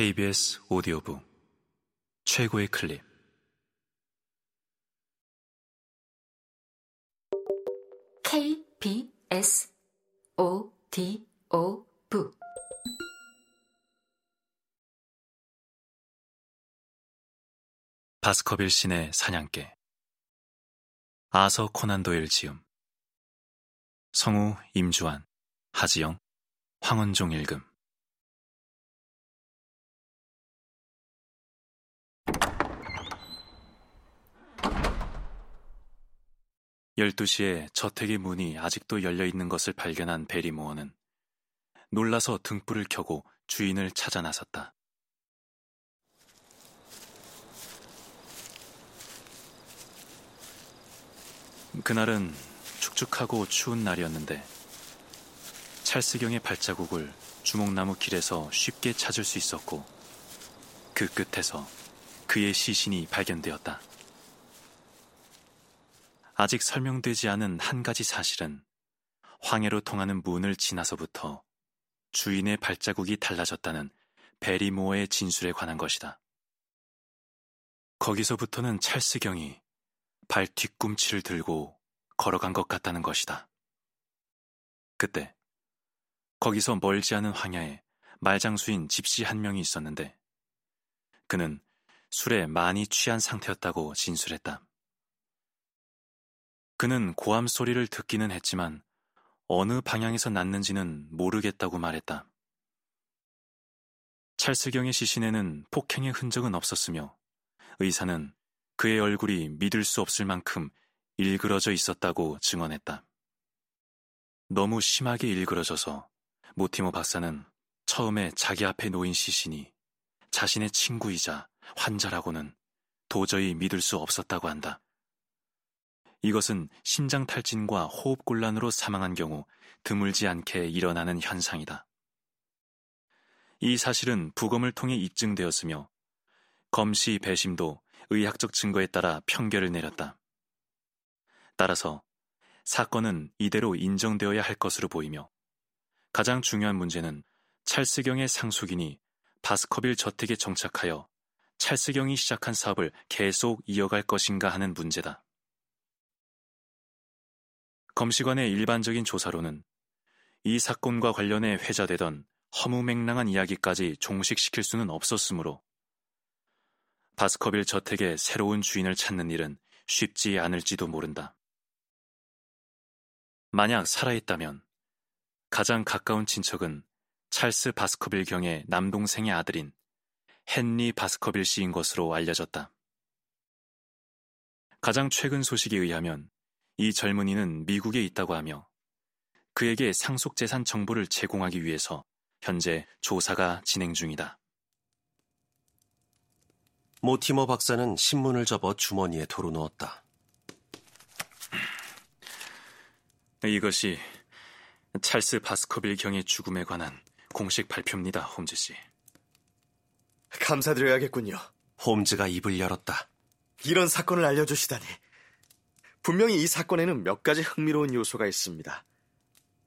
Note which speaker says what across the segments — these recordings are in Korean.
Speaker 1: KBS 오디오북. 최고의 클립.
Speaker 2: KBS 오디오북.
Speaker 1: 바스커빌 신의 사냥개. 아서 코난 도일 지음. 성우 임주환 하지영 황원종 읽음 12시에 저택의 문이 아직도 열려 있는 것을 발견한 베리모어는 놀라서 등불을 켜고 주인을 찾아 나섰다. 그날은 축축하고 추운 날이었는데 찰스경의 발자국을 주목나무 길에서 쉽게 찾을 수 있었고 그 끝에서 그의 시신이 발견되었다. 아직 설명되지 않은 한 가지 사실은 황해로 통하는 문을 지나서부터 주인의 발자국이 달라졌다는 베리모어의 진술에 관한 것이다. 거기서부터는 찰스경이 발 뒤꿈치를 들고 걸어간 것 같다는 것이다. 그때 거기서 멀지 않은 황야에 말장수인 집시 한 명이 있었는데 그는 술에 많이 취한 상태였다고 진술했다. 그는 고함 소리를 듣기는 했지만 어느 방향에서 났는지는 모르겠다고 말했다. 찰스경의 시신에는 폭행의 흔적은 없었으며 의사는 그의 얼굴이 믿을 수 없을 만큼 일그러져 있었다고 증언했다. 너무 심하게 일그러져서 모티모 박사는 처음에 자기 앞에 놓인 시신이 자신의 친구이자 환자라고는 도저히 믿을 수 없었다고 한다. 이것은 심장 탈진과 호흡 곤란으로 사망한 경우 드물지 않게 일어나는 현상이다. 이 사실은 부검을 통해 입증되었으며 검시 배심도 의학적 증거에 따라 평결을 내렸다. 따라서 사건은 이대로 인정되어야 할 것으로 보이며 가장 중요한 문제는 찰스경의 상속인이 바스커빌 저택에 정착하여 찰스경이 시작한 사업을 계속 이어갈 것인가 하는 문제다. 검시관의 일반적인 조사로는 이 사건과 관련해 회자되던 허무맹랑한 이야기까지 종식시킬 수는 없었으므로 바스커빌 저택의 새로운 주인을 찾는 일은 쉽지 않을지도 모른다. 만약 살아있다면 가장 가까운 친척은 찰스 바스커빌 경의 남동생의 아들인 헨리 바스커빌 씨인 것으로 알려졌다. 가장 최근 소식에 의하면 이 젊은이는 미국에 있다고 하며 그에게 상속재산 정보를 제공하기 위해서 현재 조사가 진행 중이다.
Speaker 3: 모티머 박사는 신문을 접어 주머니에 털어놓았다.
Speaker 1: 이것이 찰스 바스커빌 경의 죽음에 관한 공식 발표입니다, 홈즈 씨.
Speaker 4: 감사드려야겠군요.
Speaker 3: 홈즈가 입을 열었다.
Speaker 4: 이런 사건을 알려주시다니. 분명히 이 사건에는 몇 가지 흥미로운 요소가 있습니다.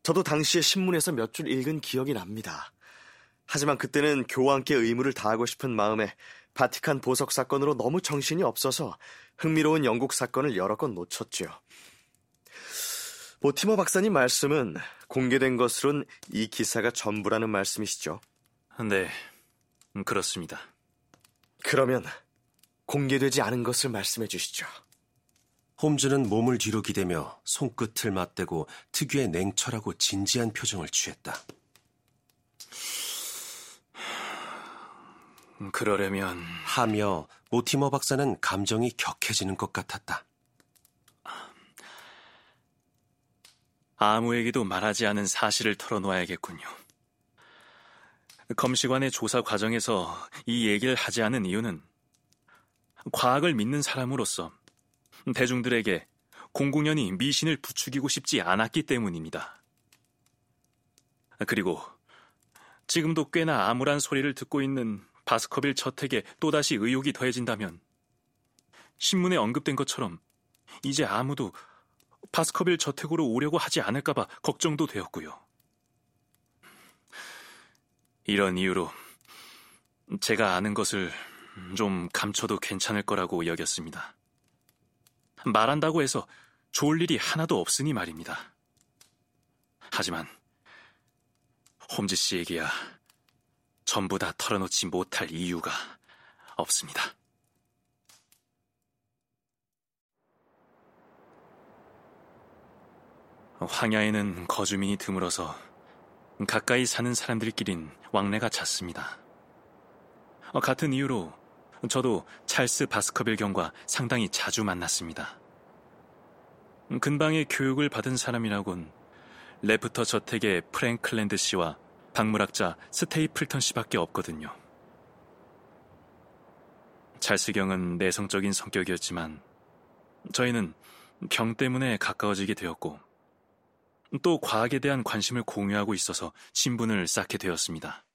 Speaker 4: 저도 당시에 신문에서 몇 줄 읽은 기억이 납니다. 하지만 그때는 교황께 의무를 다하고 싶은 마음에 바티칸 보석 사건으로 너무 정신이 없어서 흥미로운 영국 사건을 여러 건 놓쳤죠. 모티머 박사님 말씀은 공개된 것으론 이 기사가 전부라는 말씀이시죠?
Speaker 1: 네, 그렇습니다.
Speaker 4: 그러면 공개되지 않은 것을 말씀해 주시죠.
Speaker 3: 홈즈는 몸을 뒤로 기대며 손끝을 맞대고 특유의 냉철하고 진지한 표정을 취했다.
Speaker 1: 그러려면
Speaker 3: 하며 모티머 박사는 감정이 격해지는 것 같았다.
Speaker 1: 아무에게도 말하지 않은 사실을 털어놓아야겠군요. 검시관의 조사 과정에서 이 얘기를 하지 않은 이유는 과학을 믿는 사람으로서 대중들에게 공공연히 미신을 부추기고 싶지 않았기 때문입니다. 그리고 지금도 꽤나 암울한 소리를 듣고 있는 바스커빌 저택에 또다시 의혹이 더해진다면 신문에 언급된 것처럼 이제 아무도 바스커빌 저택으로 오려고 하지 않을까봐 걱정도 되었고요. 이런 이유로 제가 아는 것을 좀 감춰도 괜찮을 거라고 여겼습니다. 말한다고 해서 좋을 일이 하나도 없으니 말입니다. 하지만 홈즈 씨에게야 전부 다 털어놓지 못할 이유가 없습니다. 황야에는 거주민이 드물어서 가까이 사는 사람들끼린 왕래가 잦습니다. 같은 이유로 저도 찰스 바스커빌 경과 상당히 자주 만났습니다. 근방의 교육을 받은 사람이라곤 레프터 저택의 프랭클랜드 씨와 박물학자 스테이플턴 씨밖에 없거든요. 찰스경은 내성적인 성격이었지만 저희는 경 때문에 가까워지게 되었고 또 과학에 대한 관심을 공유하고 있어서 신분을 쌓게 되었습니다.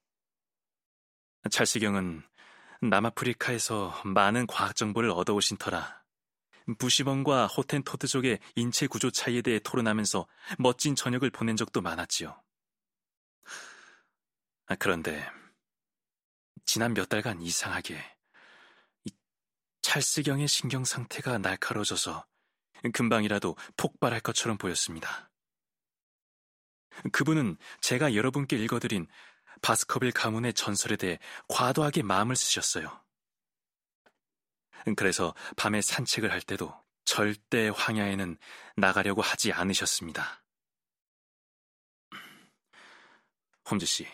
Speaker 1: 찰스경은 남아프리카에서 많은 과학 정보를 얻어오신 터라 부시번과 호텐토드족의 인체 구조 차이에 대해 토론하면서 멋진 저녁을 보낸 적도 많았지요. 아, 그런데 지난 몇 달간 이상하게 찰스경의 신경 상태가 날카로워져서 금방이라도 폭발할 것처럼 보였습니다. 그분은 제가 여러분께 읽어드린 바스커빌 가문의 전설에 대해 과도하게 마음을 쓰셨어요. 그래서 밤에 산책을 할 때도 절대 황야에는 나가려고 하지 않으셨습니다. 홈즈 씨,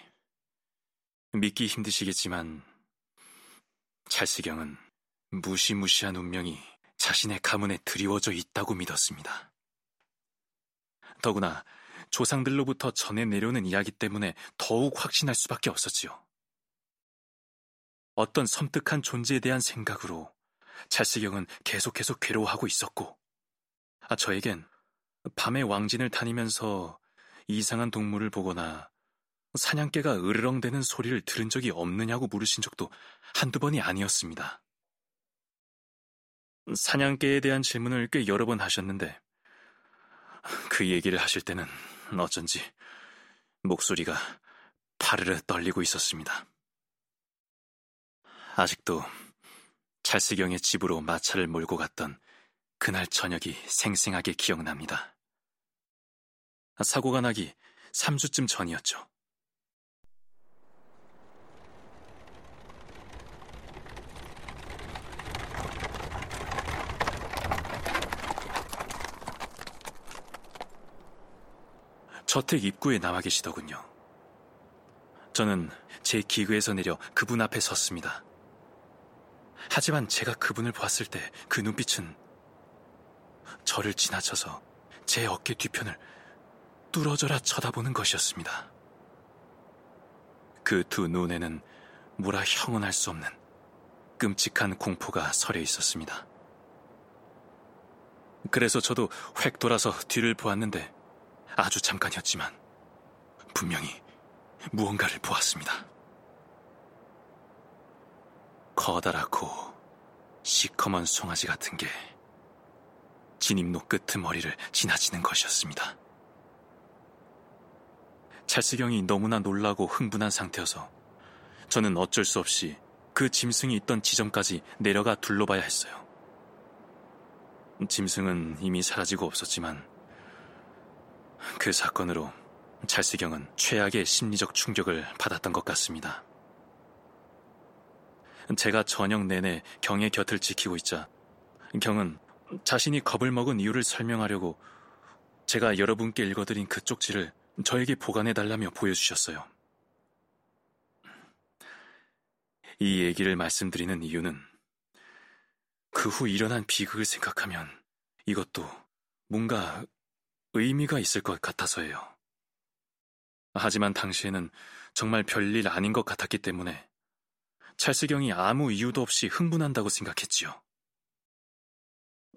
Speaker 1: 믿기 힘드시겠지만 찰스경은 무시무시한 운명이 자신의 가문에 드리워져 있다고 믿었습니다. 더구나 조상들로부터 전해 내려오는 이야기 때문에 더욱 확신할 수밖에 없었지요. 어떤 섬뜩한 존재에 대한 생각으로 찰스경은 계속해서 괴로워하고 있었고, 아, 저에겐 밤에 왕진을 다니면서 이상한 동물을 보거나 사냥개가 으르렁대는 소리를 들은 적이 없느냐고 물으신 적도 한두 번이 아니었습니다. 사냥개에 대한 질문을 꽤 여러 번 하셨는데, 그 얘기를 하실 때는 어쩐지 목소리가 파르르 떨리고 있었습니다. 아직도 찰스경의 집으로 마차를 몰고 갔던 그날 저녁이 생생하게 기억납니다. 사고가 나기 3주쯤 전이었죠. 저택 입구에 나와 계시더군요. 저는 제 기그에서 내려 그분 앞에 섰습니다. 하지만 제가 그분을 보았을 때 그 눈빛은 저를 지나쳐서 제 어깨 뒤편을 뚫어져라 쳐다보는 것이었습니다. 그 두 눈에는 뭐라 형언할 수 없는 끔찍한 공포가 서려 있었습니다. 그래서 저도 획 돌아서 뒤를 보았는데 아주 잠깐이었지만 분명히 무언가를 보았습니다. 커다랗고 시커먼 송아지 같은 게 진입로 끝머리를 지나치는 것이었습니다. 찰스경이 너무나 놀라고 흥분한 상태여서 저는 어쩔 수 없이 그 짐승이 있던 지점까지 내려가 둘러봐야 했어요. 짐승은 이미 사라지고 없었지만 그 사건으로 찰스경은 최악의 심리적 충격을 받았던 것 같습니다. 제가 저녁 내내 경의 곁을 지키고 있자 경은 자신이 겁을 먹은 이유를 설명하려고 제가 여러분께 읽어드린 그 쪽지를 저에게 보관해달라며 보여주셨어요. 이 얘기를 말씀드리는 이유는 그 후 일어난 비극을 생각하면 이것도 뭔가 의미가 있을 것 같아서예요. 하지만 당시에는 정말 별일 아닌 것 같았기 때문에 찰스경이 아무 이유도 없이 흥분한다고 생각했지요.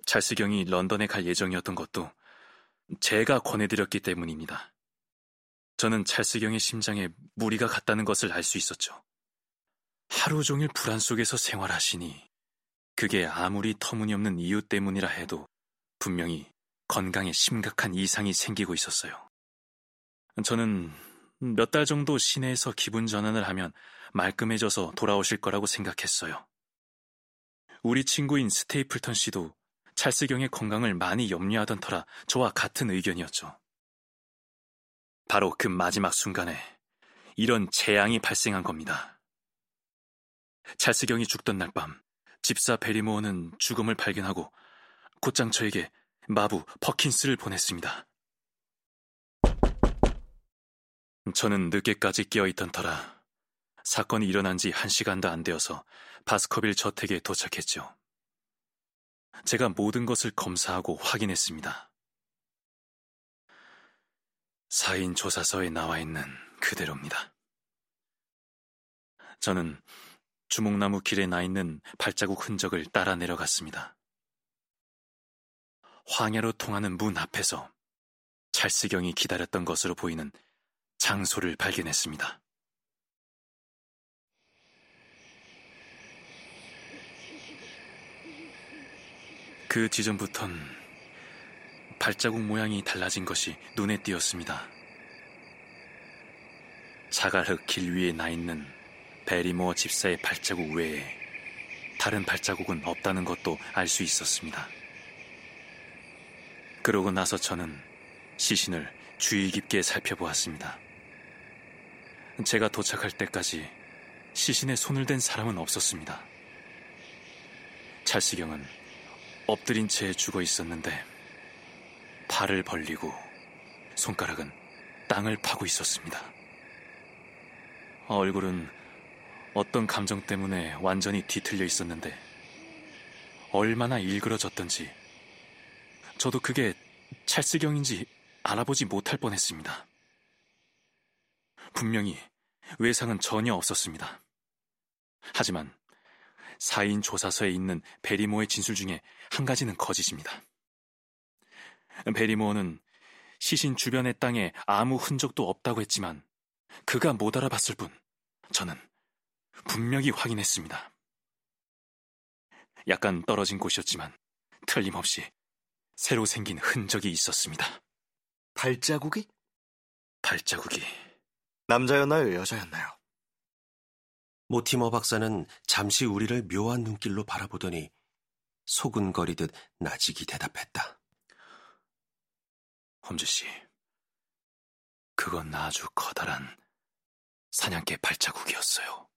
Speaker 1: 찰스경이 런던에 갈 예정이었던 것도 제가 권해드렸기 때문입니다. 저는 찰스경의 심장에 무리가 갔다는 것을 알 수 있었죠. 하루 종일 불안 속에서 생활하시니 그게 아무리 터무니없는 이유 때문이라 해도 분명히 건강에 심각한 이상이 생기고 있었어요. 저는 몇 달 정도 시내에서 기분 전환을 하면 말끔해져서 돌아오실 거라고 생각했어요. 우리 친구인 스테이플턴 씨도 찰스경의 건강을 많이 염려하던 터라 저와 같은 의견이었죠. 바로 그 마지막 순간에 이런 재앙이 발생한 겁니다. 찰스경이 죽던 날 밤, 집사 베리모어는 죽음을 발견하고 곧장 저에게 마부 퍼킨스를 보냈습니다. 저는 늦게까지 깨어있던 터라 사건이 일어난 지 한 시간도 안 되어서 바스커빌 저택에 도착했죠. 제가 모든 것을 검사하고 확인했습니다. 사인 조사서에 나와 있는 그대로입니다. 저는 주목나무 길에 나 있는 발자국 흔적을 따라 내려갔습니다. 황야로 통하는 문 앞에서 찰스경이 기다렸던 것으로 보이는 장소를 발견했습니다. 그 지점부턴 발자국 모양이 달라진 것이 눈에 띄었습니다. 자갈흙 길 위에 나 있는 베리모어 집사의 발자국 외에 다른 발자국은 없다는 것도 알 수 있었습니다. 그러고 나서 저는 시신을 주의 깊게 살펴보았습니다. 제가 도착할 때까지 시신에 손을 댄 사람은 없었습니다. 찰스경은 엎드린 채 죽어 있었는데 팔을 벌리고 손가락은 땅을 파고 있었습니다. 얼굴은 어떤 감정 때문에 완전히 뒤틀려 있었는데 얼마나 일그러졌던지 저도 그게 찰스경인지 알아보지 못할 뻔했습니다. 분명히 외상은 전혀 없었습니다. 하지만 사인 조사서에 있는 베리모의 진술 중에 한 가지는 거짓입니다. 베리모어는 시신 주변의 땅에 아무 흔적도 없다고 했지만 그가 못 알아봤을 뿐 저는 분명히 확인했습니다. 약간 떨어진 곳이었지만 틀림없이 새로 생긴 흔적이 있었습니다.
Speaker 4: 발자국이?
Speaker 1: 발자국이
Speaker 4: 남자였나요, 여자였나요?
Speaker 3: 모티머 박사는 잠시 우리를 묘한 눈길로 바라보더니 소근거리듯 나직이 대답했다.
Speaker 1: 홈즈 씨, 그건 아주 커다란 사냥개 발자국이었어요.